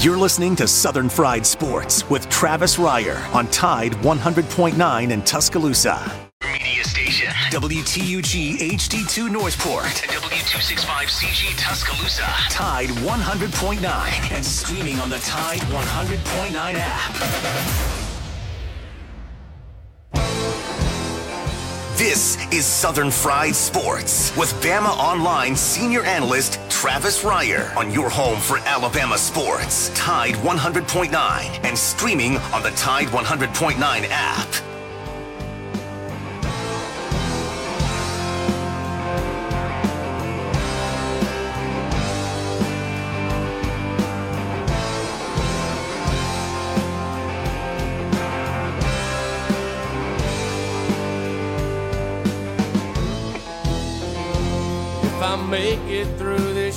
You're listening to Southern Fried Sports with Travis Reier on Tide 100.9 in Tuscaloosa. Media station. WTUG HD2 Northport. and W265CG Tuscaloosa. Tide 100.9 and streaming on the Tide 100.9 app. This is Southern Fried Sports with Bama Online senior analyst Travis Reier on your home for Alabama sports. Tide 100.9 and streaming on the Tide 100.9 app.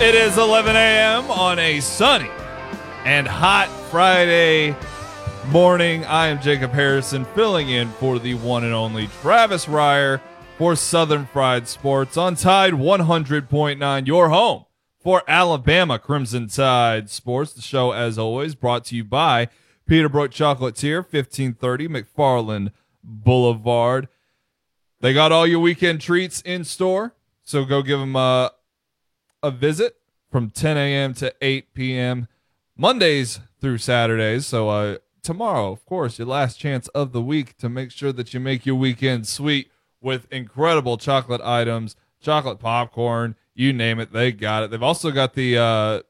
It is 11 a.m. on a sunny and hot Friday morning. I am Jacob Harrison, filling in for the one and only Travis Reier for Southern Fried Sports on Tide 100.9, your home for Alabama Crimson Tide Sports. The show, as always, brought to you by Peterbrook Chocolatier, 1530 McFarland Boulevard. They got all your weekend treats in store, so go give them a a visit from 10 a.m. to 8 p.m. Mondays through Saturdays. So uh, tomorrow, of course, your last chance of the week to make sure that you make your weekend sweet with incredible chocolate items, chocolate popcorn, you name it, they got it. They've also got the uh,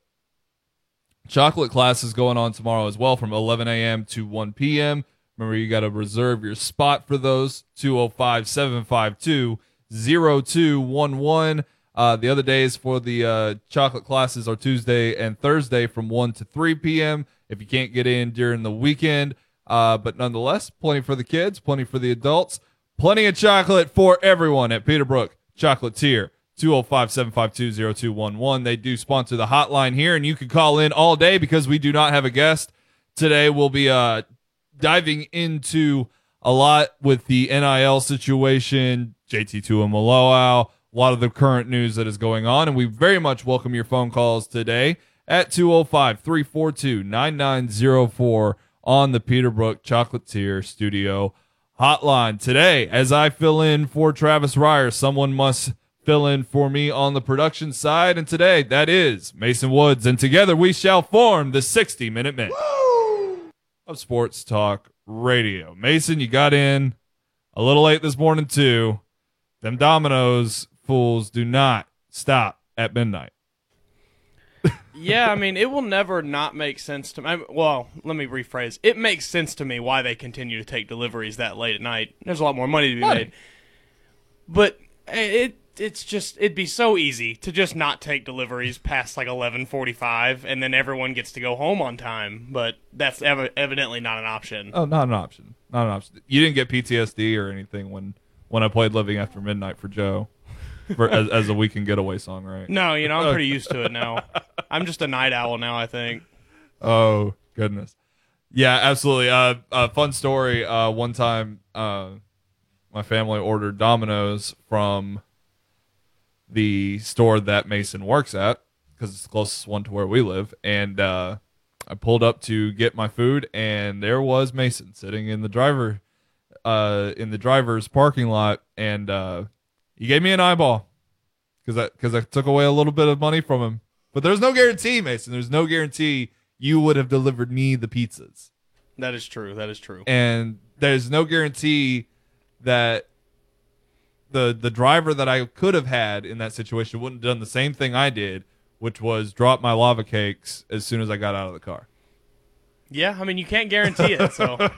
chocolate classes going on tomorrow as well from 11 a.m. to 1 p.m. Remember, you got to reserve your spot for those 205 752 0211. Uh, the other days for the uh, chocolate classes are Tuesday and Thursday from 1 to 3 p.m. If you can't get in during the weekend, uh, but nonetheless, plenty for the kids, plenty for the adults, plenty of chocolate for everyone at Peterbrook Chocolatier. 205 752 0211. They do sponsor the hotline here, and you can call in all day because we do not have a guest. Today, we'll be uh, diving into a lot with the NIL situation, JT2 and lot of the current news that is going on. And we very much welcome your phone calls today at 205 342 9904 on the Peterbrook Chocolatier Studio hotline. Today, as I fill in for Travis Reier, someone must fill in for me on the production side. And today, that is Mason Woods. And together we shall form the 60 minute minute of Sports Talk Radio. Mason, you got in a little late this morning, too. Them dominoes fools do not stop at midnight. yeah, I mean, it will never not make sense to me. Well, let me rephrase. It makes sense to me why they continue to take deliveries that late at night. There's a lot more money to be Money. made. But eh, it it's just it'd be so easy to just not take deliveries past like 11:45 and then everyone gets to go home on time, but that's ev- evidently not an option. Oh, not an option. Not an option. You didn't get PTSD or anything when when I played Living After Midnight for Joe for, as, as a weekend getaway song, right? No, you know, I'm pretty used to it now. I'm just a night owl now, I think. Oh goodness, yeah, absolutely. Uh, a fun story. Uh, one time, uh, my family ordered Domino's from the store that Mason works at because it's the closest one to where we live, and uh, I pulled up to get my food, and there was Mason sitting in the driver, uh, in the driver's parking lot, and uh, he gave me an eyeball because I because I took away a little bit of money from him. But there's no guarantee, Mason. There's no guarantee you would have delivered me the pizzas. That is true. That is true. And there's no guarantee that the the driver that I could have had in that situation wouldn't have done the same thing I did, which was drop my lava cakes as soon as I got out of the car. Yeah, I mean, you can't guarantee it, so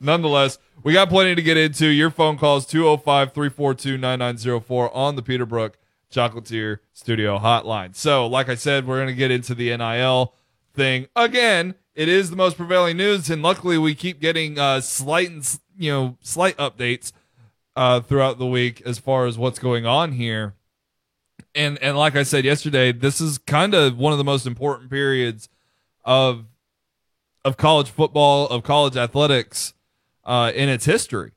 Nonetheless, we got plenty to get into. Your phone calls 205 342 9904 on the Peterbrook Chocolatier Studio Hotline. So, like I said, we're going to get into the NIL thing again. It is the most prevailing news, and luckily, we keep getting uh, slight, you know, slight updates uh, throughout the week as far as what's going on here. And and like I said yesterday, this is kind of one of the most important periods of of college football, of college athletics uh, in its history.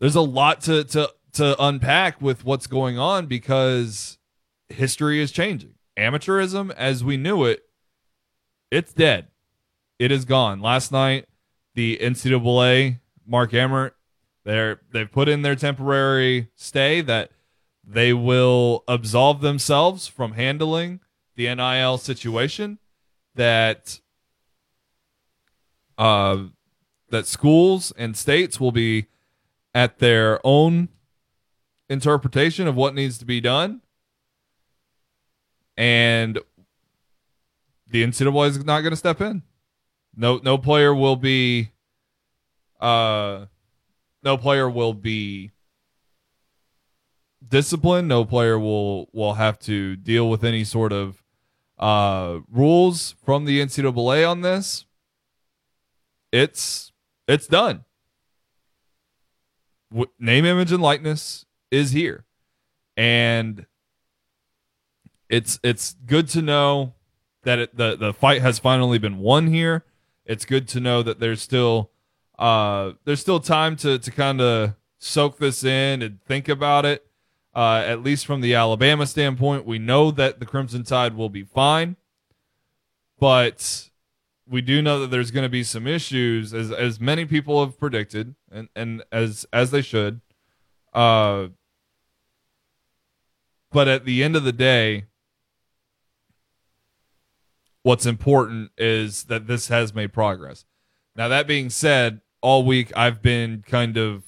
There's a lot to to to unpack with what's going on because history is changing. Amateurism, as we knew it, it's dead. It is gone. Last night, the NCAA, Mark Emmert, they're they've put in their temporary stay that they will absolve themselves from handling the NIL situation. That uh, that schools and states will be at their own interpretation of what needs to be done. And the NCAA is not going to step in. No, no player will be, uh, no player will be disciplined. No player will will have to deal with any sort of uh, rules from the NCAA on this. It's it's done. Name, image, and likeness is here, and it's it's good to know that it, the the fight has finally been won here. It's good to know that there's still uh, there's still time to to kind of soak this in and think about it. Uh, at least from the Alabama standpoint, we know that the Crimson Tide will be fine, but we do know that there's going to be some issues, as as many people have predicted, and and as as they should. Uh, but at the end of the day, what's important is that this has made progress. Now, that being said, all week I've been kind of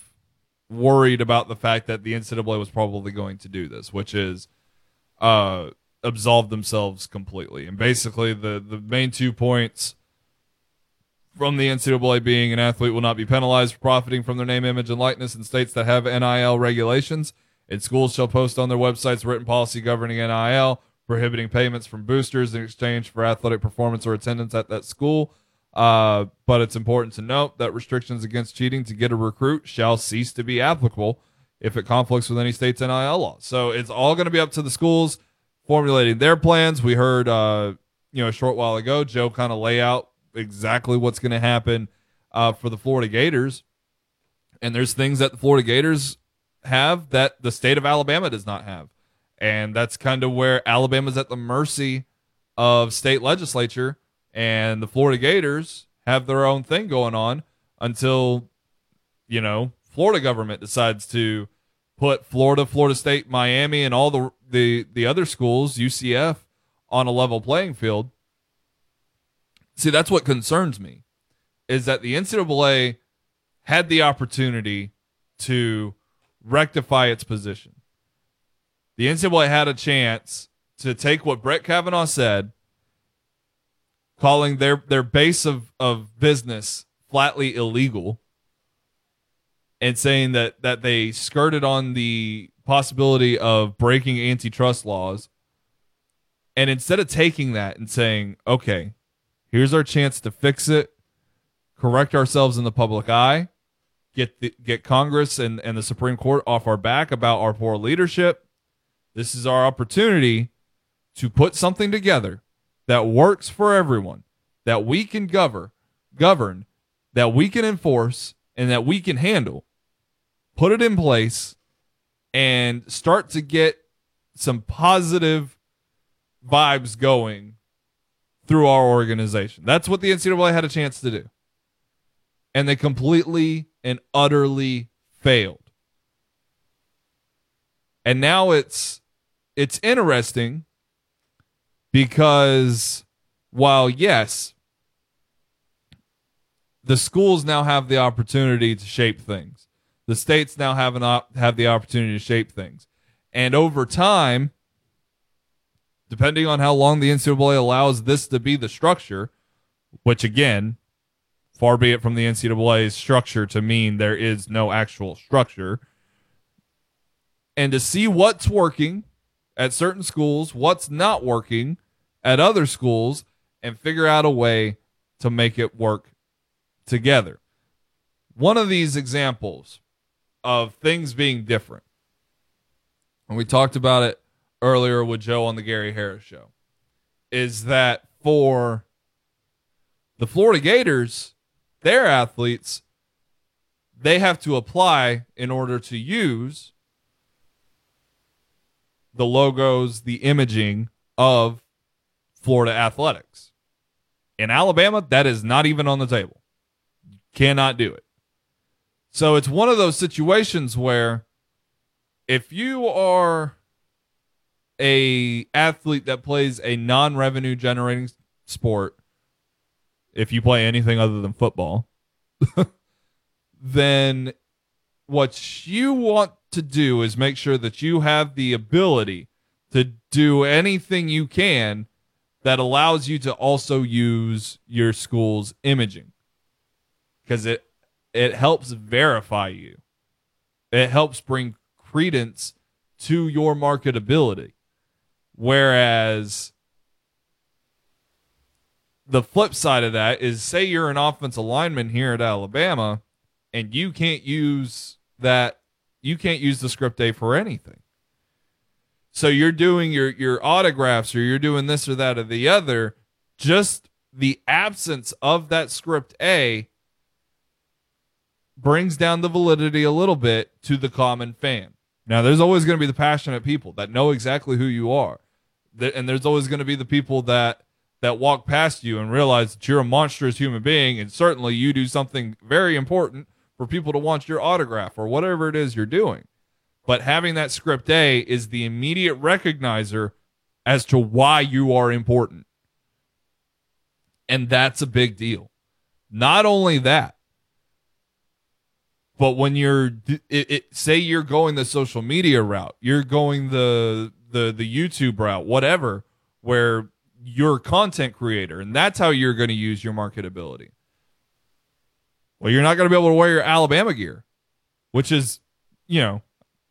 worried about the fact that the NCAA was probably going to do this, which is uh, absolve themselves completely. And basically, the, the main two points from the NCAA being an athlete will not be penalized for profiting from their name, image, and likeness in states that have NIL regulations. And schools shall post on their websites written policy governing NIL, prohibiting payments from boosters in exchange for athletic performance or attendance at that school. Uh, but it's important to note that restrictions against cheating to get a recruit shall cease to be applicable if it conflicts with any state's NIL law. So it's all going to be up to the schools formulating their plans. We heard, uh, you know, a short while ago, Joe kind of lay out exactly what's going to happen uh, for the Florida Gators. And there's things that the Florida Gators have that the state of Alabama does not have. And that's kind of where Alabama's at the mercy of state legislature and the Florida Gators have their own thing going on until you know Florida government decides to put Florida, Florida State, Miami, and all the the the other schools, UCF, on a level playing field. See, that's what concerns me, is that the NCAA had the opportunity to rectify its position. The NCAA had a chance to take what Brett Kavanaugh said calling their their base of of business flatly illegal and saying that that they skirted on the possibility of breaking antitrust laws and instead of taking that and saying okay here's our chance to fix it. Correct ourselves in the public eye. Get the, get congress and, and the supreme court off our back about our poor leadership. This is our opportunity to put something together that works for everyone, that we can govern, govern, that we can enforce, and that we can handle. Put it in place and start to get some positive vibes going through our organization. That's what the NCAA had a chance to do. And they completely and utterly failed. And now it's it's interesting because while yes the schools now have the opportunity to shape things the states now have an op- have the opportunity to shape things and over time depending on how long the NCAA allows this to be the structure which again far be it from the NCAA's structure to mean there is no actual structure and to see what's working at certain schools, what's not working at other schools, and figure out a way to make it work together. One of these examples of things being different, and we talked about it earlier with Joe on the Gary Harris show, is that for the Florida Gators, their athletes, they have to apply in order to use the logos, the imaging of Florida athletics. In Alabama, that is not even on the table. You cannot do it. So it's one of those situations where if you are a athlete that plays a non-revenue generating sport, if you play anything other than football, then what you want to do is make sure that you have the ability to do anything you can that allows you to also use your school's imaging. Because it it helps verify you. It helps bring credence to your marketability whereas the flip side of that is say you're an offensive lineman here at Alabama and you can't use that you can't use the script A for anything. So you're doing your your autographs or you're doing this or that or the other, just the absence of that script A brings down the validity a little bit to the common fan. Now there's always going to be the passionate people that know exactly who you are. And there's always going to be the people that that walk past you and realize that you're a monstrous human being and certainly you do something very important for people to want your autograph or whatever it is you're doing. But having that script A is the immediate recognizer as to why you are important. And that's a big deal. Not only that, but when you're it, it, say you're going the social media route, you're going the the the YouTube route, whatever, where you're a content creator and that's how you're going to use your marketability. Well, you're not going to be able to wear your Alabama gear, which is, you know,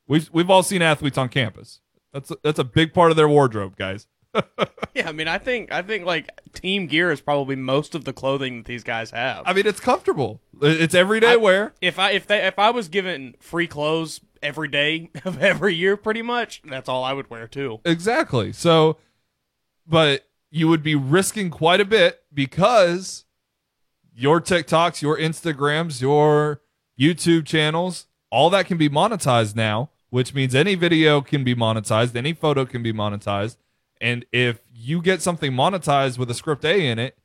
we've we've all seen athletes on campus. That's a, that's a big part of their wardrobe, guys. yeah, I mean, I think I think like team gear is probably most of the clothing that these guys have. I mean, it's comfortable. It's everyday I, wear. If I if they if I was given free clothes every day of every year, pretty much, that's all I would wear too. Exactly. So, but you would be risking quite a bit because your TikToks, your Instagrams, your YouTube channels, all that can be monetized now, which means any video can be monetized, any photo can be monetized. And if you get something monetized with a script A in it,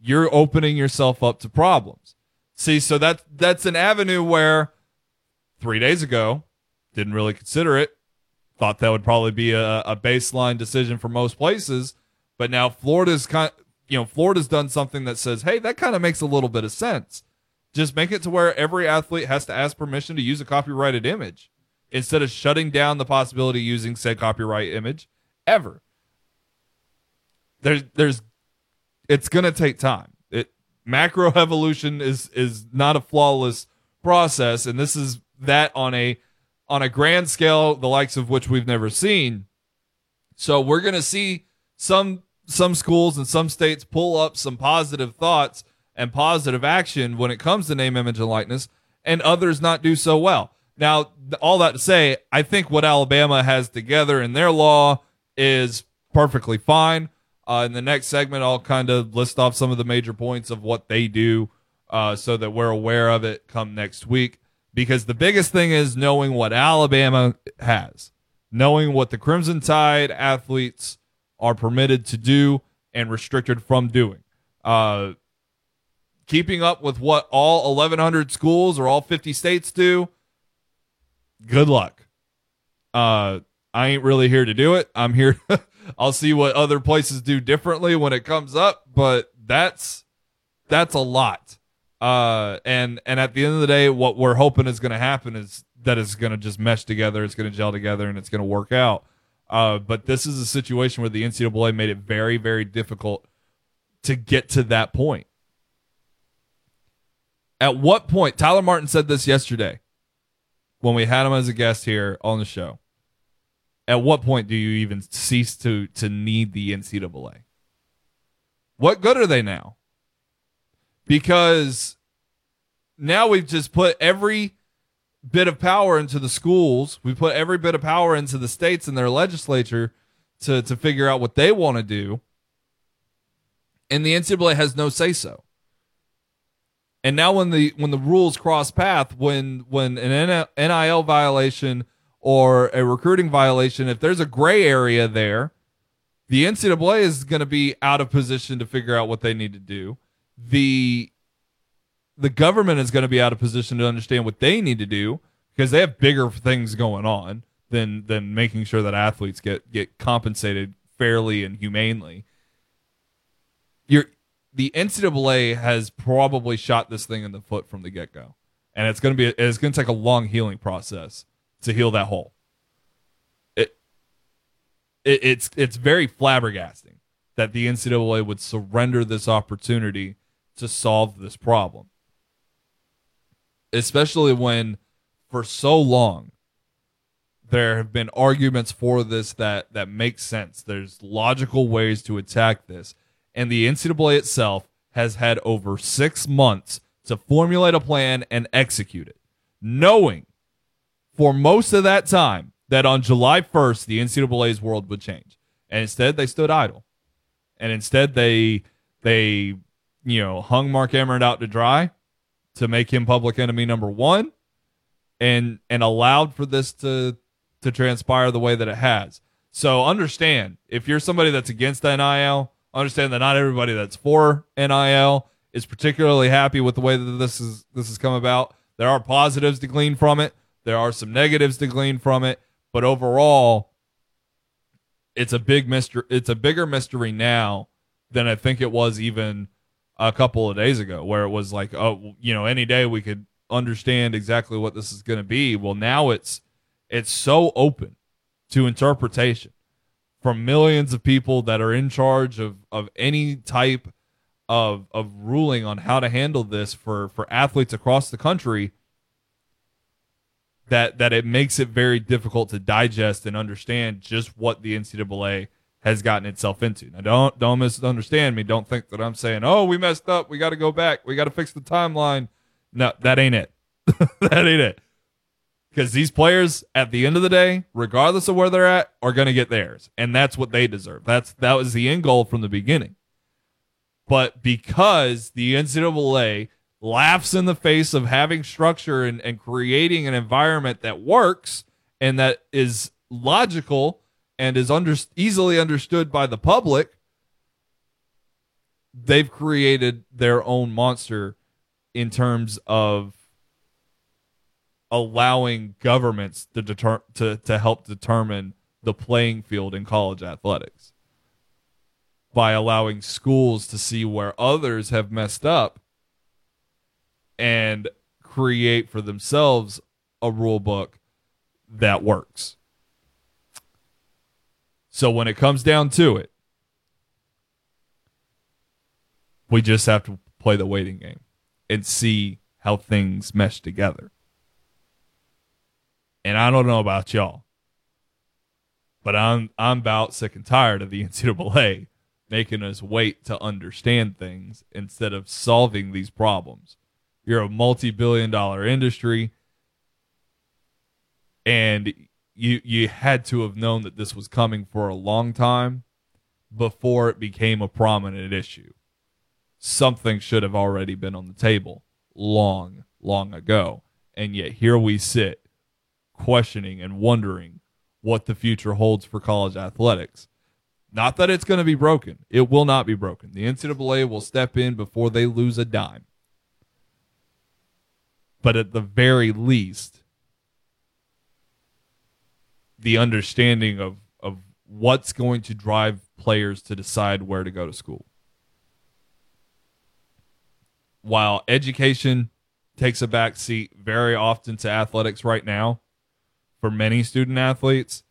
you're opening yourself up to problems. See, so that that's an avenue where 3 days ago didn't really consider it. Thought that would probably be a, a baseline decision for most places, but now Florida's kind you know, Florida's done something that says, hey, that kind of makes a little bit of sense. Just make it to where every athlete has to ask permission to use a copyrighted image instead of shutting down the possibility of using said copyright image ever. There's, there's, it's to take time. It macro evolution is is not a flawless process, and this is that on a on a grand scale, the likes of which we've never seen. So we're to see some some schools and some states pull up some positive thoughts and positive action when it comes to name, image, and likeness, and others not do so well. Now, all that to say, I think what Alabama has together in their law is perfectly fine. Uh, in the next segment, I'll kind of list off some of the major points of what they do uh, so that we're aware of it come next week. Because the biggest thing is knowing what Alabama has, knowing what the Crimson Tide athletes are permitted to do and restricted from doing. Uh, keeping up with what all 1,100 schools or all 50 states do, good luck. Uh, I ain't really here to do it. I'm here. I'll see what other places do differently when it comes up, but that's that's a lot. Uh, and and at the end of the day, what we're hoping is going to happen is that it's going to just mesh together. It's going to gel together, and it's going to work out. Uh, but this is a situation where the NCAA made it very, very difficult to get to that point. At what point, Tyler Martin said this yesterday when we had him as a guest here on the show. At what point do you even cease to to need the NCAA? What good are they now? Because now we've just put every bit of power into the schools. We put every bit of power into the states and their legislature to to figure out what they want to do. And the NCAA has no say so. And now when the when the rules cross path, when when an NIL violation or a recruiting violation, if there's a gray area there, the NCAA is going to be out of position to figure out what they need to do. The the government is going to be out of position to understand what they need to do because they have bigger things going on than than making sure that athletes get get compensated fairly and humanely. You're the NCAA has probably shot this thing in the foot from the get go, and it's going to be it's going to take a long healing process to heal that hole. It, it it's it's very flabbergasting that the NCAA would surrender this opportunity to solve this problem especially when for so long there have been arguments for this that that make sense. There's logical ways to attack this, and the NCAA itself has had over six months to formulate a plan and execute it, knowing for most of that time that on July 1st the NCAA's world would change, and instead they stood idle, and instead they they you know hung Mark Emmert out to dry to make him public enemy number one and and allowed for this to to transpire the way that it has. So understand if you're somebody that's against NIL, understand that not everybody that's for NIL is particularly happy with the way that this is this has come about. There are positives to glean from it. There are some negatives to glean from it, but overall it's a big mystery it's a bigger mystery now than I think it was even a couple of days ago where it was like, oh, you know, any day we could understand exactly what this is going to be. Well, now it's it's so open to interpretation from millions of people that are in charge of of any type of of ruling on how to handle this for for athletes across the country that that it makes it very difficult to digest and understand just what the NCAA has gotten itself into. Now, don't don't misunderstand me. Don't think that I'm saying, "Oh, we messed up. We got to go back. We got to fix the timeline." No, that ain't it. that ain't it. Because these players, at the end of the day, regardless of where they're at, are going to get theirs, and that's what they deserve. That's that was the end goal from the beginning. But because the NCAA laughs in the face of having structure and, and creating an environment that works and that is logical and is under, easily understood by the public, they've created their own monster in terms of allowing governments to deter to, to help determine the playing field in college athletics by allowing schools to see where others have messed up and create for themselves a rule book that works. So when it comes down to it, we just have to play the waiting game and see how things mesh together. And I don't know about y'all, but I'm I'm about sick and tired of the NCAA making us wait to understand things instead of solving these problems. You're a multi-billion dollar industry and you you had to have known that this was coming for a long time before it became a prominent issue. Something should have already been on the table long, long ago. And yet here we sit questioning and wondering what the future holds for college athletics. Not that it's going to be broken. It will not be broken. The NCAA will step in before they lose a dime. But at the very least, the understanding of of what's going to drive players to decide where to go to school. While education takes a back seat very often to athletics right now for many student athletes,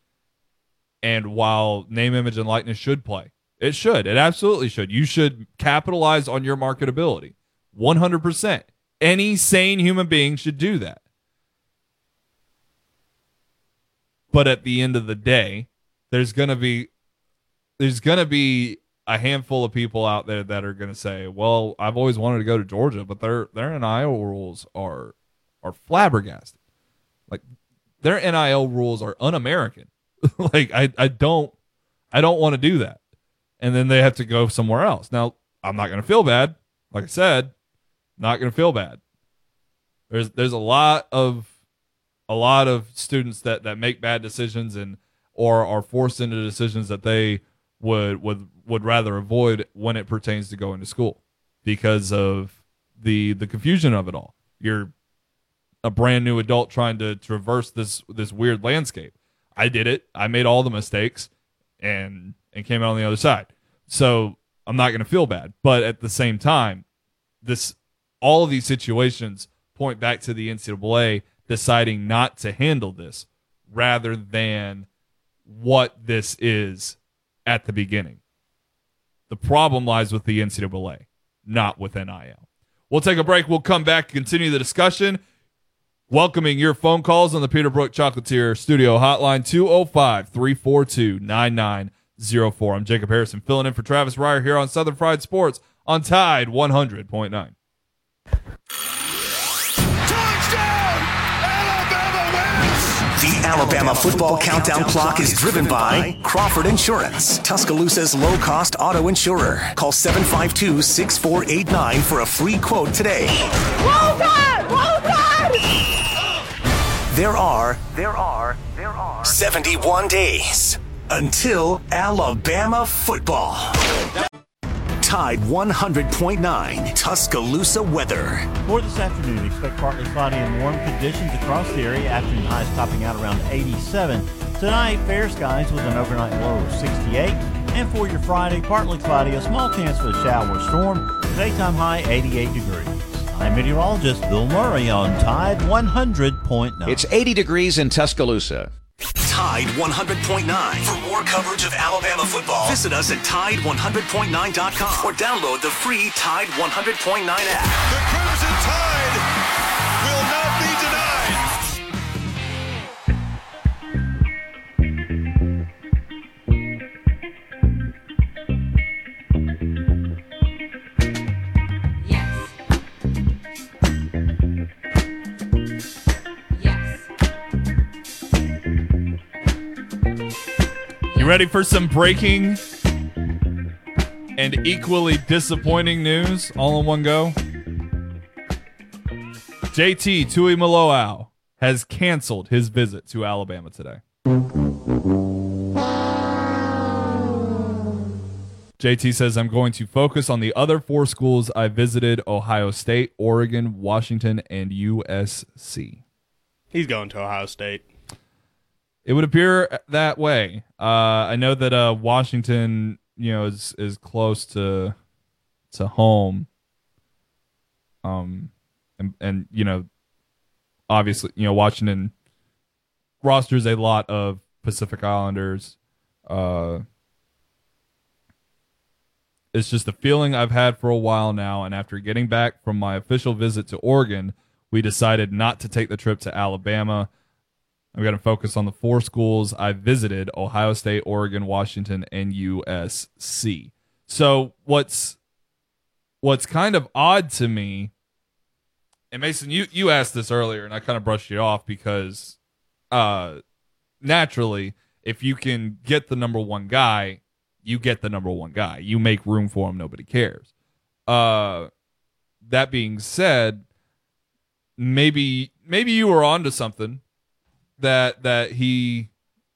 and while name, image, and likeness should play, it should. It absolutely should. You should capitalize on your marketability 100%. Any sane human being should do that. But at the end of the day, there's gonna be there's gonna be a handful of people out there that are gonna say, "Well, I've always wanted to go to Georgia, but their their NIL rules are are flabbergasted. Like their NIL rules are un-American. like I I don't I don't want to do that." And then they have to go somewhere else. Now, I'm not gonna feel bad. Like I said, not gonna feel bad. There's there's a lot of a lot of students that that make bad decisions and or are forced into decisions that they would would would rather avoid when it pertains to going to school because of the the confusion of it all. You're a brand new adult trying to traverse this this weird landscape. I did it. I made all the mistakes and and came out on the other side. So I'm not going to feel bad, but at the same time, this all of these situations point back to the NCAA deciding not to handle this rather than what this is at the beginning. The problem lies with the NCAA, not with NIL. We'll take a break. We'll come back, continue the discussion. Welcoming your phone calls on the Peterbrook Chocolatier Studio Hotline 205 342 9904. I'm Jacob Harrison filling in for Travis Reier here on Southern Fried Sports on Tide 100.9. The Alabama football countdown clock is driven by Crawford Insurance, Tuscaloosa's low cost auto insurer. Call 752 6489 for a free quote today. Roll Tide! Roll Tide! There are, there are, there are 71 days until Alabama football. Tide 100.9 Tuscaloosa weather. For this afternoon, expect partly cloudy and warm conditions across the area. Afternoon highs topping out around 87. Tonight, fair skies with an overnight low of 68. And for your Friday, partly cloudy, a small chance for a shower or storm. Daytime high 88 degrees. I'm meteorologist Bill Murray on Tide 100.9. It's 80 degrees in Tuscaloosa. Tide 100.9. For more coverage of Alabama football, visit us at Tide100.9.com or download the free Tide 100.9 app. You ready for some breaking and equally disappointing news all in one go? JT Tuimoloau has canceled his visit to Alabama today. JT says, I'm going to focus on the other four schools I visited Ohio State, Oregon, Washington, and USC. He's going to Ohio State. It would appear that way. Uh, I know that uh, Washington, you know, is is close to to home. Um, and and you know, obviously, you know, Washington rosters a lot of Pacific Islanders. Uh, it's just a feeling I've had for a while now, and after getting back from my official visit to Oregon, we decided not to take the trip to Alabama. I'm going to focus on the four schools I visited Ohio State, Oregon, Washington, and USC. So, what's what's kind of odd to me and Mason, you you asked this earlier and I kind of brushed you off because uh naturally, if you can get the number 1 guy, you get the number 1 guy. You make room for him, nobody cares. Uh that being said, maybe maybe you were onto something that that he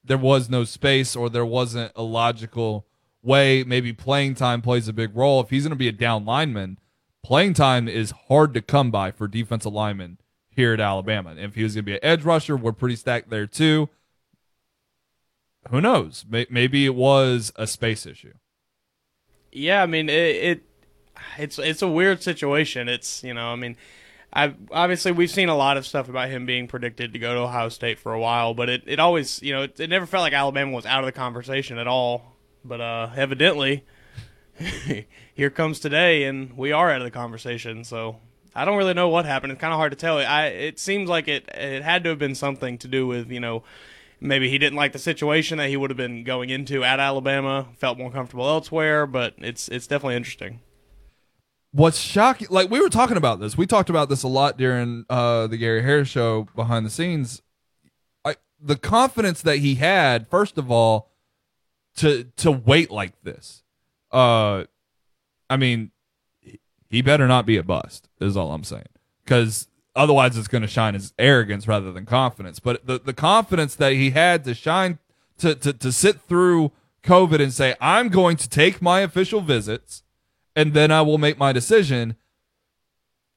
there was no space or there wasn't a logical way. Maybe playing time plays a big role. If he's going to be a down lineman playing time is hard to come by for defensive linemen here at Alabama. And if he was going to be an edge rusher we're pretty stacked there too. Who knows? Maybe it was a space issue. Yeah, I mean it, it it's it's a weird situation. It's you know, I mean, I obviously we've seen a lot of stuff about him being predicted to go to Ohio State for a while, but it, it always you know it, it never felt like Alabama was out of the conversation at all. But uh, evidently, here comes today, and we are out of the conversation. So I don't really know what happened. It's kind of hard to tell. I it seems like it it had to have been something to do with you know maybe he didn't like the situation that he would have been going into at Alabama, felt more comfortable elsewhere, but it's it's definitely interesting. What's shocking, like we were talking about this, we talked about this a lot during uh, the Gary Harris show behind the scenes. I, the confidence that he had, first of all, to to wait like this. Uh, I mean, he better not be a bust. Is all I'm saying, because otherwise it's going to shine as arrogance rather than confidence. But the the confidence that he had to shine to to to sit through COVID and say, I'm going to take my official visits and then I will make my decision.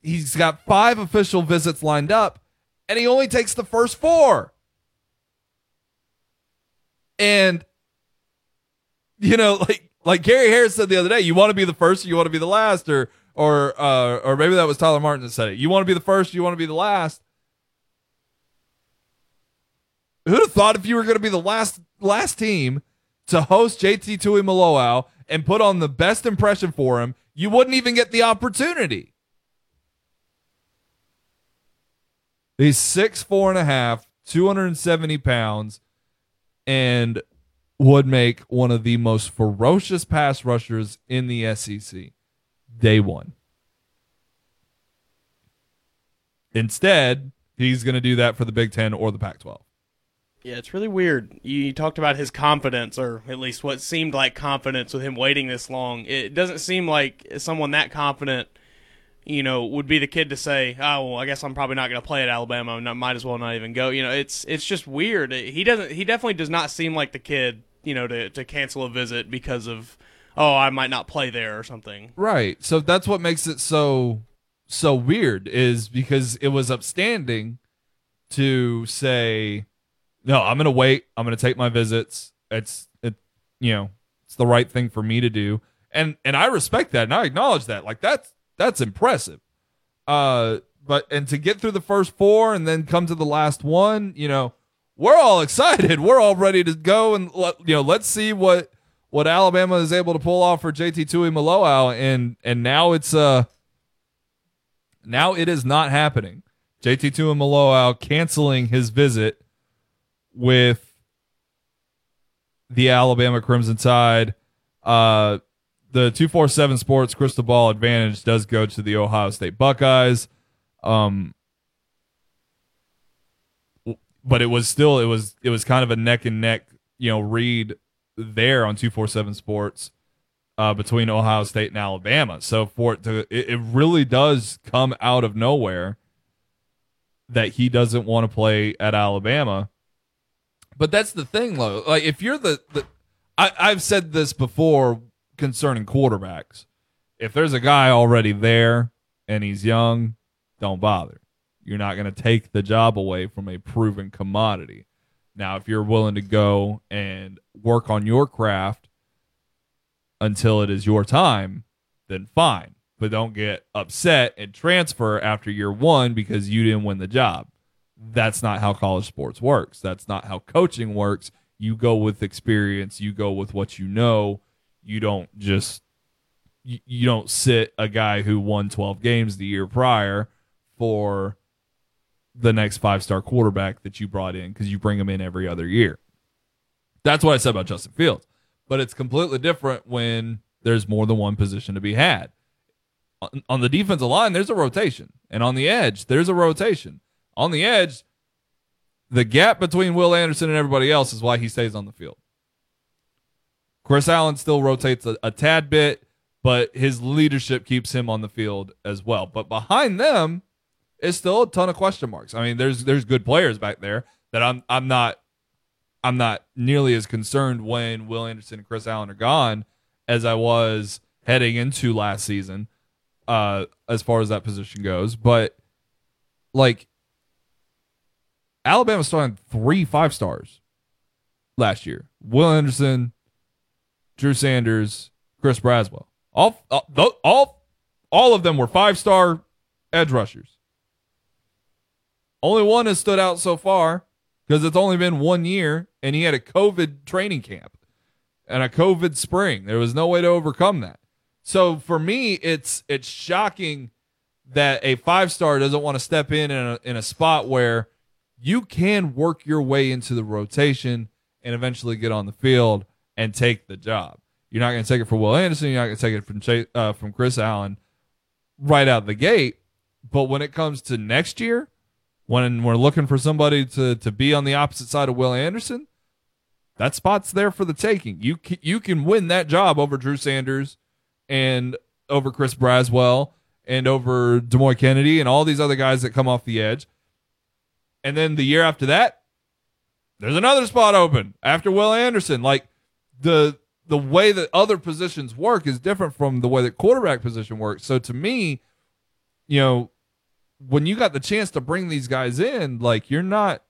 He's got five official visits lined up, and he only takes the first four. And you know, like like Gary Harris said the other day, you want to be the first, or you want to be the last, or or uh, or maybe that was Tyler Martin that said it. You want to be the first, you want to be the last. Who'd have thought if you were going to be the last last team to host JT Tuimoloau and put on the best impression for him, you wouldn't even get the opportunity. He's six four and a half, 270 pounds, and would make one of the most ferocious pass rushers in the SEC day one. Instead, he's going to do that for the Big Ten or the Pac 12. Yeah, it's really weird. You talked about his confidence, or at least what seemed like confidence with him waiting this long. It doesn't seem like someone that confident, you know, would be the kid to say, "Oh, well, I guess I'm probably not going to play at Alabama. and I might as well not even go." You know, it's it's just weird. He doesn't. He definitely does not seem like the kid, you know, to to cancel a visit because of, oh, I might not play there or something. Right. So that's what makes it so so weird is because it was upstanding to say no, I'm to wait. I'm to take my visits. It's it you know, it's the right thing for me to do. And and I respect that and I acknowledge that. Like that's that's impressive. Uh but and to get through the first four and then come to the last one, you know, we're all excited. We're all ready to go and let, you know, let's see what what Alabama is able to pull off for JT Tuimoloau and and now it's uh now it is not happening. JT Tuimoloau canceling his visit with the Alabama Crimson Tide. Uh, the 247 Sports Crystal Ball advantage does go to the Ohio State Buckeyes. Um, but it was still it was it was kind of a neck and neck, you know, read there on 247 Sports uh, between Ohio State and Alabama. So for it to it, it really does come out of nowhere that he doesn't want to play at Alabama. But that's the thing, though. Like if you're the, the I, I've said this before concerning quarterbacks. If there's a guy already there and he's young, don't bother. You're not going to take the job away from a proven commodity. Now, if you're willing to go and work on your craft until it is your time, then fine. But don't get upset and transfer after year one because you didn't win the job that's not how college sports works. That's not how coaching works. You go with experience, you go with what you know. You don't just you, you don't sit a guy who won 12 games the year prior for the next five-star quarterback that you brought in cuz you bring him in every other year. That's what I said about Justin Fields. But it's completely different when there's more than one position to be had. On, on the defensive line, there's a rotation, and on the edge, there's a rotation on the edge, the gap between Will Anderson and everybody else is why he stays on the field. Chris Allen still rotates a, a, tad bit, but his leadership keeps him on the field as well. But behind them is still a ton of question marks. I mean, there's there's good players back there that I'm I'm not I'm not nearly as concerned when Will Anderson and Chris Allen are gone as I was heading into last season, uh, as far as that position goes. But like Alabama started three five stars last year. Will Anderson, Drew Sanders, Chris Braswell. All, all, all, all of them were five star edge rushers. Only one has stood out so far because it's only been one year, and he had a COVID training camp and a COVID spring. There was no way to overcome that. So for me, it's it's shocking that a five star doesn't want to step in in a, in a spot where you can work your way into the rotation and eventually get on the field and take the job. You're not going to take it for Will Anderson. You're not going to take it from Chase, uh, from Chris Allen right out the gate. But when it comes to next year, when we're looking for somebody to to be on the opposite side of Will Anderson, that spot's there for the taking. You can, you can win that job over Drew Sanders and over Chris Braswell and over Demouy Kennedy and all these other guys that come off the edge. And then the year after that, there's another spot open after Will Anderson. Like the the way that other positions work is different from the way that quarterback position works. So to me, you know, when you got the chance to bring these guys in, like you're not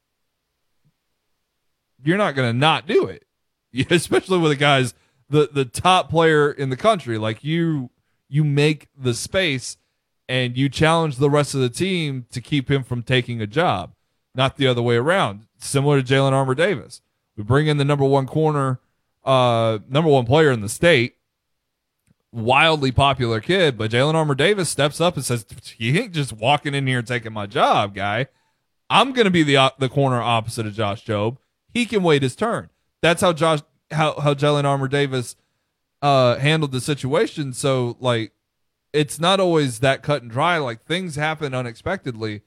you're not to not do it. Especially with the guys the the top player in the country, like you you make the space and you challenge the rest of the team to keep him from taking a job, not the other way around. Similar to Jalen Armour Davis. We bring in the number one corner, uh, number one player in the state, wildly popular kid, but Jalen Armour Davis steps up and says, "He ain't just walking in here taking my job, guy. I'm going to be the the corner opposite of Josh Jobe. He can wait his turn." That's how Josh how how Jalen Armour Davis uh handled the situation. So like it's not always that cut and dry. Like things happen unexpectedly.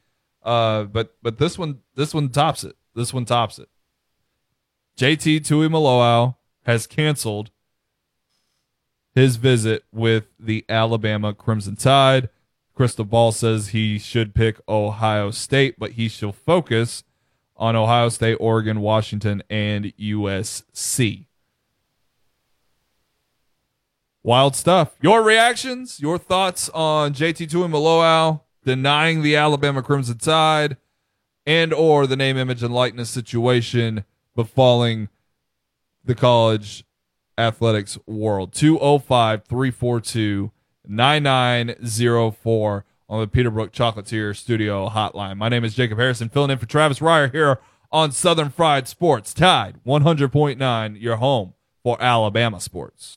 Uh but but this one this one tops it. This one tops it. JT Tuimoloau has canceled his visit with the Alabama Crimson Tide. Crystal Ball says he should pick Ohio State, but he shall focus on Ohio State, Oregon, Washington, and USC. Wild stuff. Your reactions, your thoughts on JT Tuimoloau denying the Alabama Crimson Tide and or the name, image, and likeness situation befalling the college athletics world. 205 342 9904 on the Peterbrooke Chocolatier Studio hotline. My name is Jacob Harrison, filling in for Travis Reier here on Southern Fried Sports. Tide 100.9, your home for Alabama sports.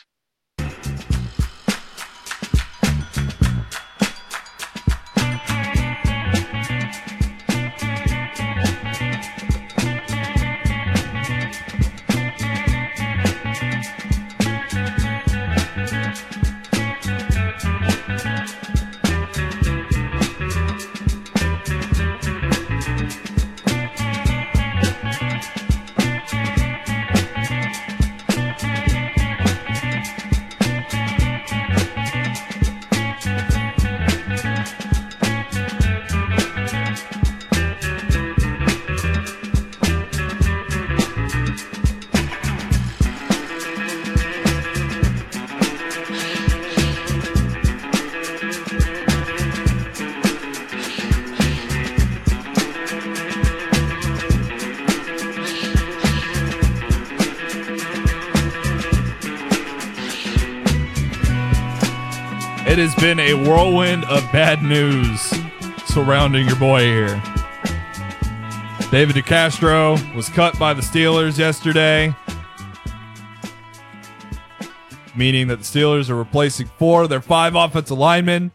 Has been a whirlwind of bad news surrounding your boy here. David DeCastro was cut by the Steelers yesterday, meaning that the Steelers are replacing four of their five offensive linemen.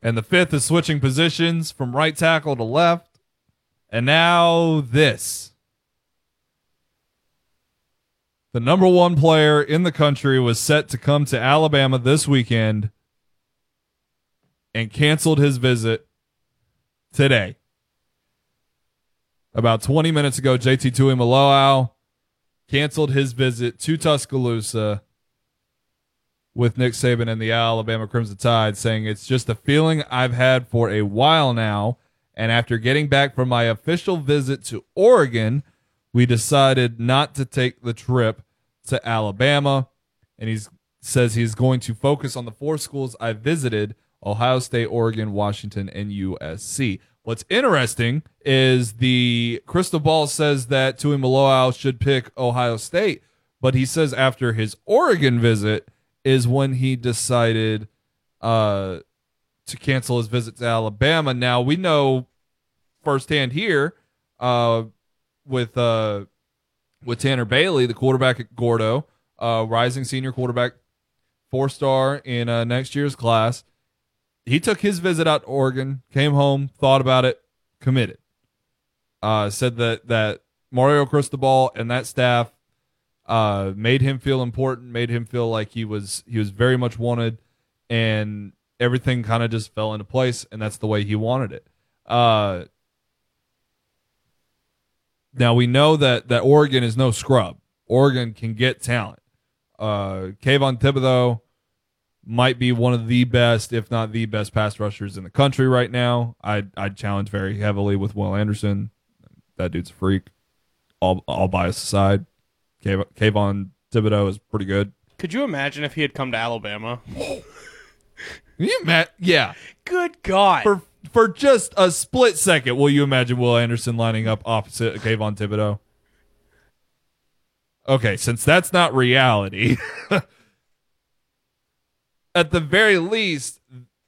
And the fifth is switching positions from right tackle to left. And now this. The number one player in the country was set to come to Alabama this weekend and canceled his visit today. About 20 minutes ago, JT Tuimoloau canceled his visit to Tuscaloosa with Nick Saban and the Alabama Crimson Tide, saying it's just a feeling I've had for a while now. And after getting back from my official visit to Oregon, we decided not to take the trip to Alabama. And he says he's going to focus on the four schools I visited Ohio State, Oregon, Washington, and USC. What's interesting is the crystal ball says that Tuimoloau should pick Ohio State, but he says after his Oregon visit is when he decided uh, to cancel his visit to Alabama. Now we know firsthand here uh, with uh, with Tanner Bailey, the quarterback at Gordo, uh, rising senior quarterback, four star in uh, next year's class. He took his visit out to Oregon, came home, thought about it, committed. Uh, said that that Mario Cristobal and that staff uh, made him feel important, made him feel like he was he was very much wanted, and everything kind of just fell into place, and that's the way he wanted it. Uh, now we know that that Oregon is no scrub. Oregon can get talent. Uh, Kayvon Thibodeaux might be one of the best, if not the best, pass rushers in the country right now. I'd I'd challenge very heavily with Will Anderson. That dude's a freak. All all bias aside, Kav- Kayvon Thibodeaux is pretty good. Could you imagine if he had come to Alabama? You ima- Yeah, Good God. for for just a split second, will you imagine Will Anderson lining up opposite Kayvon Thibodeaux? Okay, since that's not reality, at the very least,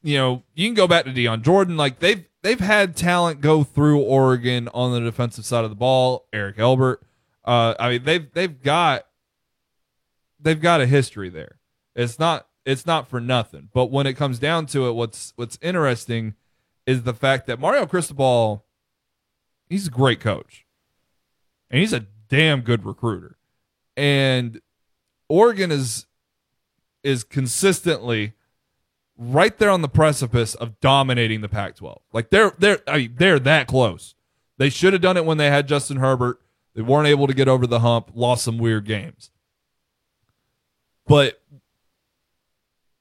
you know, you can go back to Dion Jordan. Like they've they've had talent go through Oregon on the defensive side of the ball. Eric Elbert. Uh, I mean, they've they've got they've got a history there. It's not it's not for nothing. But when it comes down to it, what's what's interesting is the fact that Mario Cristobal, he's a great coach, and he's a damn good recruiter, and Oregon is is consistently right there on the precipice of dominating the Pac-12. Like they're they're I mean they're that close. They should have done it when they had Justin Herbert. They weren't able to get over the hump, lost some weird games. But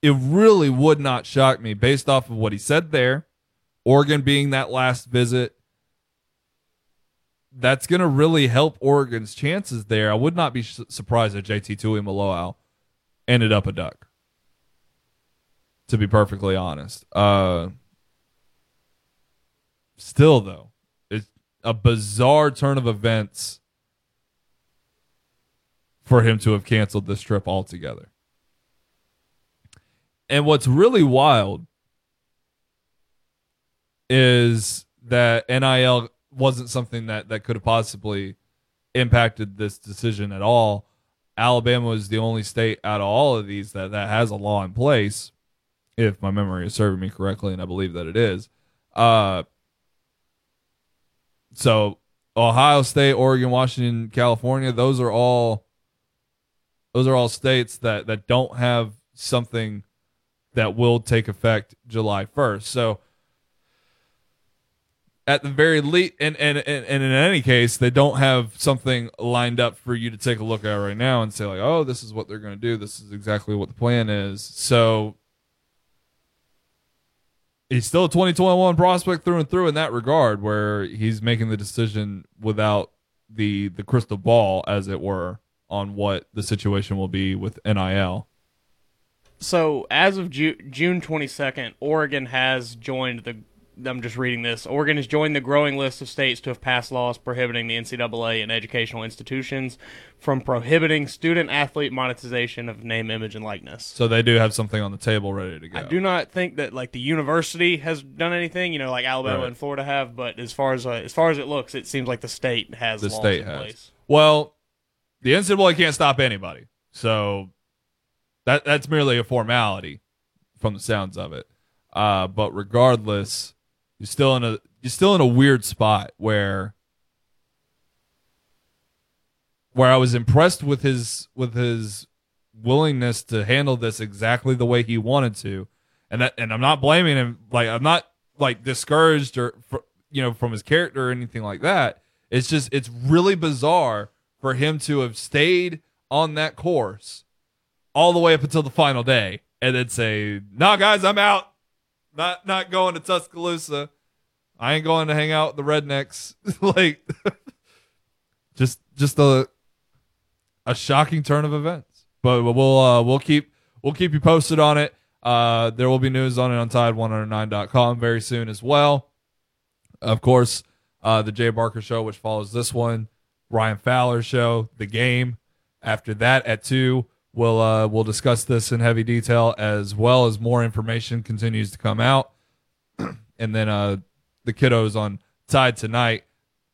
it really would not shock me based off of what he said there, Oregon being that last visit. That's going to really help Oregon's chances there. I would not be su- surprised if JT Tuimoloau ended up a duck. To be perfectly honest, uh, still though, it's a bizarre turn of events for him to have canceled this trip altogether. And what's really wild is that NIL wasn't something that, that could have possibly impacted this decision at all. Alabama is the only state out of all of these that, that has a law in place, if my memory is serving me correctly, and I believe that it is. Uh, so Ohio State, Oregon, Washington, California, those are all those are all states that that don't have something that will take effect July 1st. So at the very least, and, and, and, and in any case, they don't have something lined up for you to take a look at right now and say, like, oh, this is what they're going to do. This is exactly what the plan is. So he's still a 2021 prospect through and through in that regard, where he's making the decision without the the crystal ball, as it were, on what the situation will be with NIL. So, as of Ju- June 22nd, Oregon has joined the. I'm just reading this. Oregon has joined the growing list of states to have passed laws prohibiting the NCAA and educational institutions from prohibiting student athlete monetization of name, image, and likeness. So they do have something on the table ready to go. I do not think that like the university has done anything, you know, like Alabama Right. and Florida have. But as far as uh, as far as it looks, it seems like the state has the laws state in has. place. Well, the NCAA can't stop anybody, so that that's merely a formality, from the sounds of it. Uh, but regardless, you're still in a you're still in a weird spot where where I was impressed with his with his willingness to handle this exactly the way he wanted to, and that and I'm not blaming him. Like I'm not like discouraged or you know from his character or anything like that. It's just it's really bizarre for him to have stayed on that course all the way up until the final day and then say, "Nah, guys, I'm out. Not not going to Tuscaloosa. I ain't going to hang out with the rednecks." like just just a a shocking turn of events. But we'll uh, we'll keep we'll keep you posted on it. Uh, there will be news on it on tide109.com very soon as well. Of course, uh, the Jay Barker show, which follows this one, Ryan Fowler show, the game. After that, at two, we'll uh, we'll discuss this in heavy detail as well as more information continues to come out. and then uh, the kiddos on Tide tonight,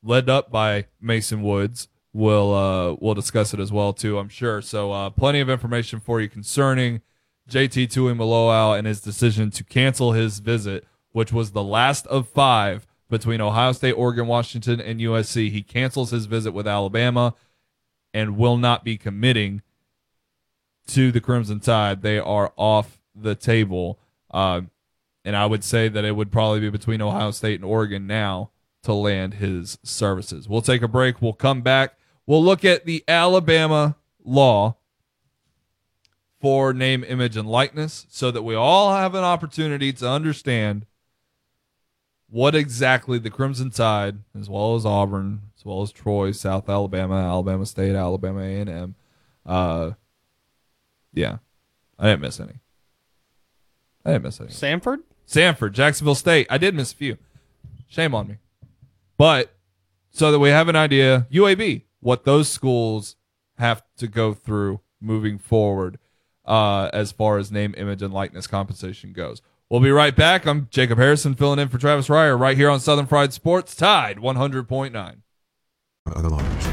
led up by Mason Woods. We'll uh, we'll discuss it as well too, I'm sure. So uh, plenty of information for you concerning JT Tuimoloau and his decision to cancel his visit, which was the last of five between Ohio State, Oregon, Washington, and USC. He cancels his visit with Alabama and will not be committing to the Crimson Tide. They are off the table. Uh, and I would say that it would probably be between Ohio State and Oregon now to land his services. We'll take a break. We'll come back. We'll look at the Alabama law for name, image, and likeness so that we all have an opportunity to understand what exactly the Crimson Tide, as well as Auburn, as well as Troy, South Alabama, Alabama State, Alabama A&M, uh, yeah, I didn't miss any. I didn't miss any. Samford? Samford, Jacksonville State. I did miss a few. Shame on me. But so that we have an idea, UAB, what those schools have to go through moving forward uh, as far as name, image, and likeness compensation goes. We'll be right back. I'm Jacob Harrison filling in for Travis Reier right here on Southern Fried Sports, Tide 100.9.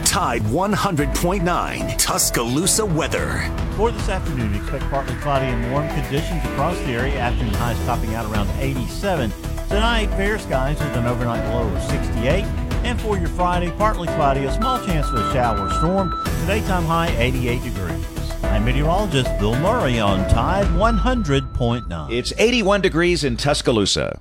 Tide 100.9 Tuscaloosa weather. For this afternoon, expect partly cloudy and warm conditions across the area. Afternoon highs topping out around 87. Tonight, fair skies with an overnight low of 68. And for your Friday, partly cloudy, a small chance of a shower or storm. The daytime high 88 degrees. I'm meteorologist Bill Murray on Tide 100.9. It's 81 degrees in Tuscaloosa.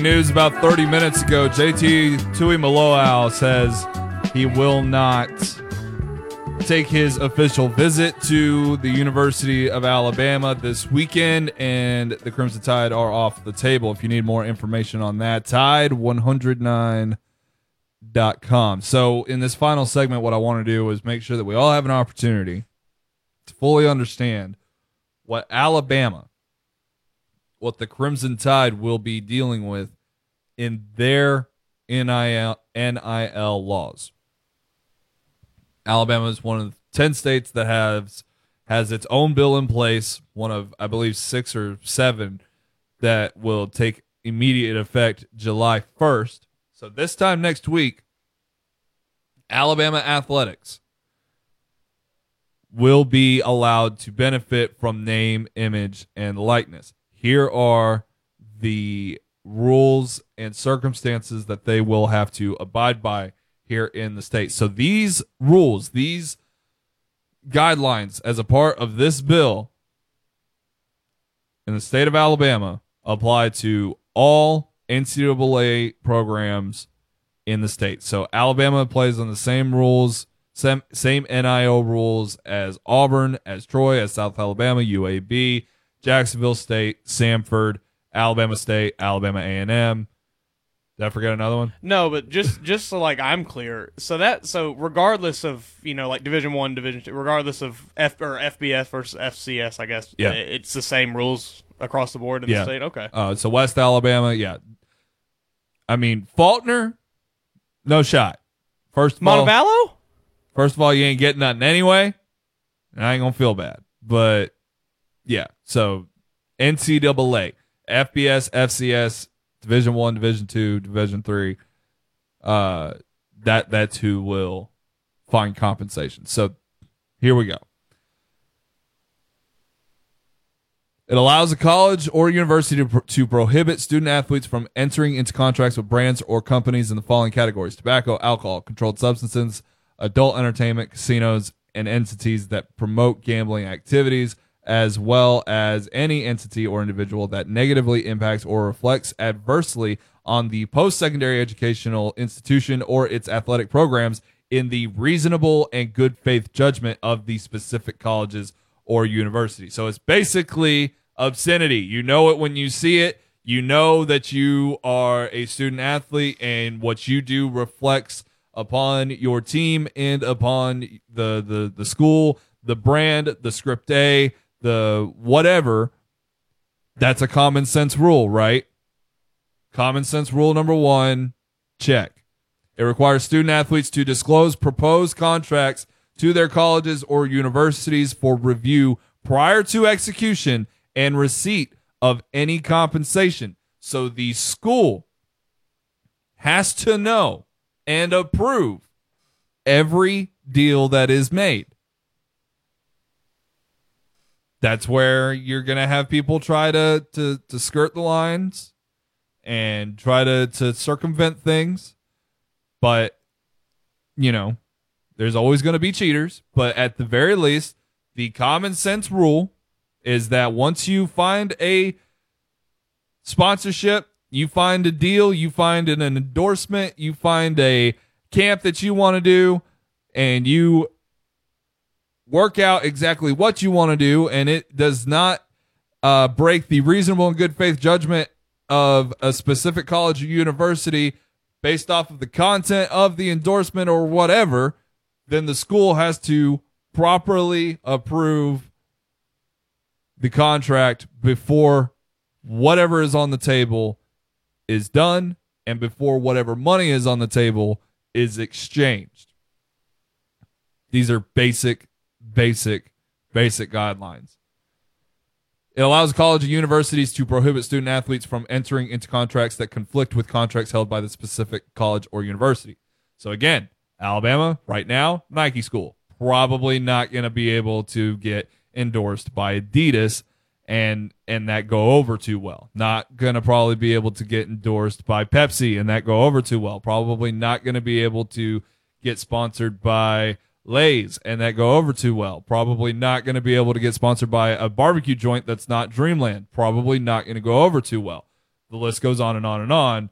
Breaking news about 30 minutes ago JT Tuimoloau says he will not take his official visit to the University of Alabama this weekend, and the Crimson Tide are off the table. If you need more information on that, tide109.com. So, in this final segment, what I want to do is make sure that we all have an opportunity to fully understand what Alabama what the Crimson Tide will be dealing with in their NIL, NIL laws. Alabama is one of the 10 states that has has its own bill in place, one of I believe 6 or 7 that will take immediate effect July 1st. So this time next week Alabama athletics will be allowed to benefit from name, image, and likeness here are the rules and circumstances that they will have to abide by here in the state. So these rules, these guidelines as a part of this bill in the state of Alabama apply to all NCAA programs in the state. So Alabama plays on the same rules, same, same NIL rules as Auburn, as Troy, as South Alabama, UAB, Jacksonville State, Samford, Alabama State, Alabama A&M. Did I forget another one? No, but just just so like I'm clear. So that so regardless of you know like Division One, Division Two, regardless of F or FBS versus FCS, I guess Yeah. it's the same rules across the board in Yeah. the state. Okay, Uh, so West Alabama, yeah. I mean Faulkner, no shot. First of all, Montevallo. first of all, you ain't getting nothing anyway, and I ain't gonna feel bad. But yeah, so NCAA, FBS, FCS, Division One, Division Two, Division Three. Uh, that that's who will find compensation. So here we go. It allows a college or university to, to prohibit student athletes from entering into contracts with brands or companies in the following categories tobacco, alcohol, controlled substances, adult entertainment, casinos, and entities that promote gambling activities, as well as any entity or individual that negatively impacts or reflects adversely on the post secondary educational institution or its athletic programs in the reasonable and good faith judgment of the specific colleges or university. So it's basically obscenity. You know it when you see it. You know that you are a student athlete and what you do reflects upon your team and upon the the the school, the brand, the script A, the whatever. That's a common sense rule, right? Common sense rule number 1, check. It requires student athletes to disclose proposed contracts to their colleges or universities for review prior to execution and receipt of any compensation. So the school has to know and approve every deal that is made. That's where you're to have people try to, to, to skirt the lines and try to, to circumvent things. But, you know, there's always going to be cheaters. But at the very least, the common sense rule is that once you find a sponsorship, you find a deal, you find an endorsement, you find a camp that you want to do, and you work out exactly what you want to do, and it does not uh, break the reasonable and good faith judgment of a specific college or university based off of the content of the endorsement or whatever, then the school has to properly approve the contract before whatever is on the table is done and before whatever money is on the table is exchanged. These are basic, basic, basic guidelines. It allows college and universities to prohibit student athletes from entering into contracts that conflict with contracts held by the specific college or university. So, again, Alabama, right now, Nike school, probably not going to be able to get endorsed by Adidas and and that go over too well. Not going to probably be able to get endorsed by Pepsi and that go over too well. Probably not going to be able to get sponsored by Lay's and that go over too well. Probably not going to be able to get sponsored by a barbecue joint that's not Dreamland. Probably not going to go over too well. The list goes on and on and on.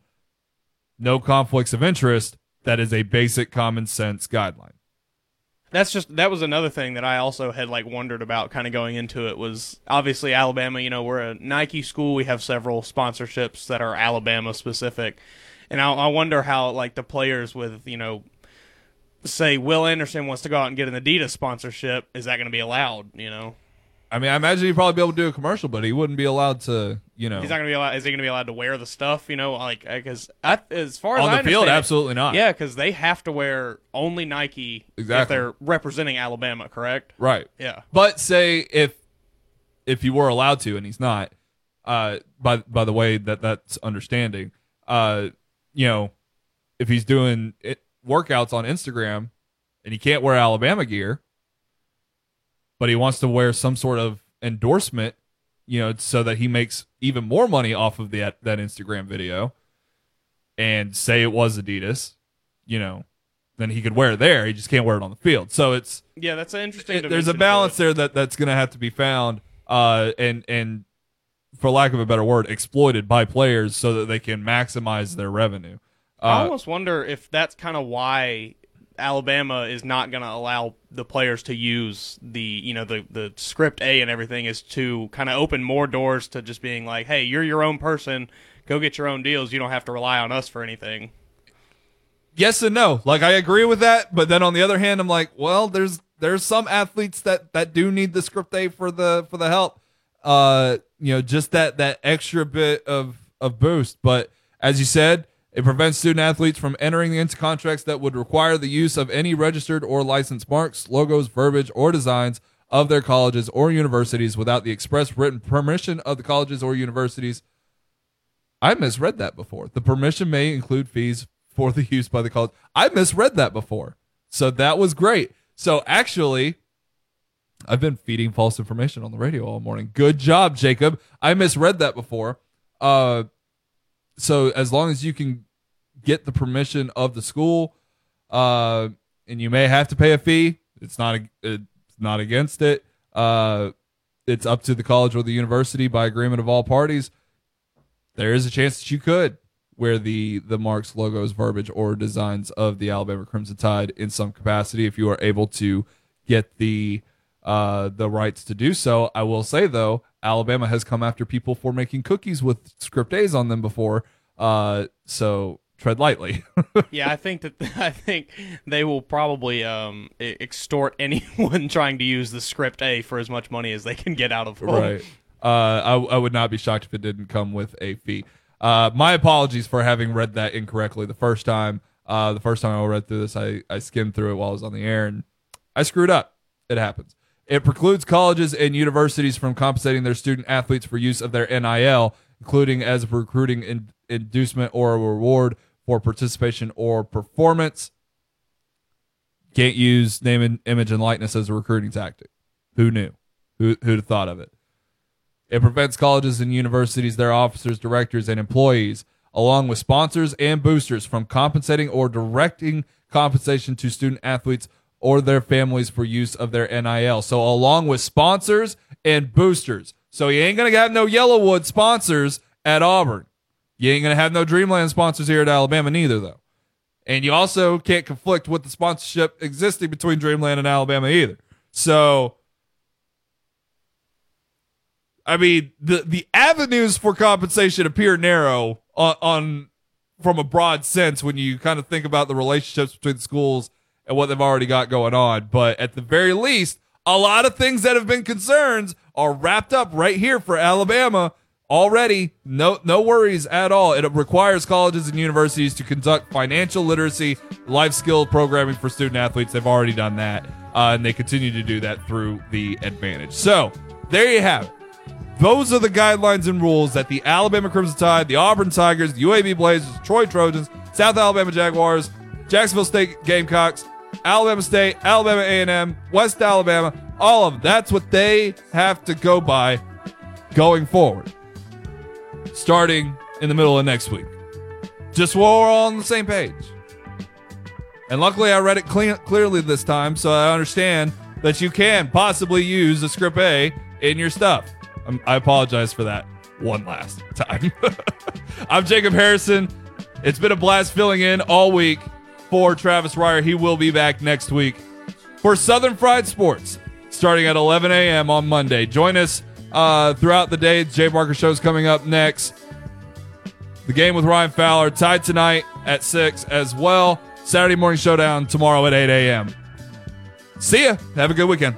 No conflicts of interest. That is a basic common sense guideline that's just that was another thing that I also had like wondered about kind of going into it was obviously Alabama, you know, we're a Nike school, we have several sponsorships that are Alabama specific. And I, I wonder how like the players with, you know, say Will Anderson wants to go out and get an Adidas sponsorship, is that going to be allowed, you know? I mean, I imagine he'd probably be able to do a commercial, but he wouldn't be allowed to, you know. He's not going to be allowed. Is he going to be allowed to wear the stuff? You know, like because as far as on I the field, absolutely not. Yeah, because they have to wear only Nike if Exactly. they're representing Alabama, correct? Right. Yeah. But say if if he were allowed to and he's not, uh by by the way that that's understanding, uh you know, if he's doing it, workouts on Instagram and he can't wear Alabama gear, but he wants to wear some sort of endorsement, you know, so that he makes even more money off of that that Instagram video and say it was Adidas, you know, then he could wear it there. He just can't wear it on the field. So it's Yeah, that's an interesting. it- there's a balance there that that's going to have to be found uh and and for lack of a better word exploited by players so that they can maximize their revenue I uh, almost wonder if that's kind of why Alabama is not going to allow the players to use the you know the the script A and everything is to kind of open more doors to just being like, hey, you're your own person, go get your own deals. You don't have to rely on us for anything. yes and no like i agree with that but then on the other hand i'm like well there's there's some athletes that that do need the script a for the for the help uh you know just that that extra bit of of boost but as you said it prevents student athletes from entering into contracts that would require the use of any registered or licensed marks logos verbiage or designs of their colleges or universities without the express written permission of the colleges or universities I misread that before. The permission may include fees for the use by the college. I misread that before. So that was great. So actually, I've been feeding false information on the radio all morning. Good job, Jacob. I misread that before. Uh, so as long as you can get the permission of the school, uh, and you may have to pay a fee, It's not it's not against it. Uh, it's up to the college or the university by agreement of all parties. There is a chance that you could wear the the marks, logos, verbiage, or designs of the Alabama Crimson Tide in some capacity if you are able to get the uh, the rights to do so. I will say though, Alabama has come after people for making cookies with script A's on them before. Uh, so tread lightly. yeah, I think that I think they will probably um, extort anyone trying to use the script A for as much money as they can get out of them. right. Uh, I, I would not be shocked if it didn't come with a fee. Uh, my apologies for having read that incorrectly the first time. Uh, the first time I read through this, I, I skimmed through it while I was on the air and I screwed up. It happens. It precludes colleges and universities from compensating their student athletes for use of their NIL, including as a recruiting in, inducement or a reward for participation or performance. Can't use name and image and likeness as a recruiting tactic. Who knew? Who who'd have thought of it? It prevents colleges and universities, their officers, directors, and employees, along with sponsors and boosters, from compensating or directing compensation to student athletes or their families for use of their NIL. So, along with sponsors and boosters. So, you ain't going to have no Yellowwood sponsors at Auburn. You ain't going to have no Dreamland sponsors here at Alabama, neither, though. And you also can't conflict with the sponsorship existing between Dreamland and Alabama either. So, I mean, the the avenues for compensation appear narrow on, on from a broad sense when you kind of think about the relationships between the schools and what they've already got going on. But at the very least, a lot of things that have been concerns are wrapped up right here for Alabama already. No no worries at all. It requires colleges and universities to conduct financial literacy, life skill programming for student athletes. They've already done that, uh, and they continue to do that through the advantage. So there you have it. Those are the guidelines and rules that the Alabama Crimson Tide, the Auburn Tigers, the UAB Blazers, Troy Trojans, South Alabama Jaguars, Jacksonville State Gamecocks, Alabama State, Alabama A&M, West Alabama, all of them. That's what they have to go by going forward, starting in the middle of next week. Just while we're all on the same page. And luckily, I read it clean, clearly this time, so I understand that you can possibly use the script A in your stuff. Um, I apologize for that one last time. I'm Jacob Harrison. It's been a blast filling in all week for Travis Reier. He will be back next week for Southern Fried Sports starting at 11 a.m. on Monday. Join us uh, throughout the day. Jay Barker Show is coming up next. The game with Ryan Fowler Tide tonight at 6 as well. Saturday morning showdown tomorrow at 8 a.m. See ya. Have a good weekend.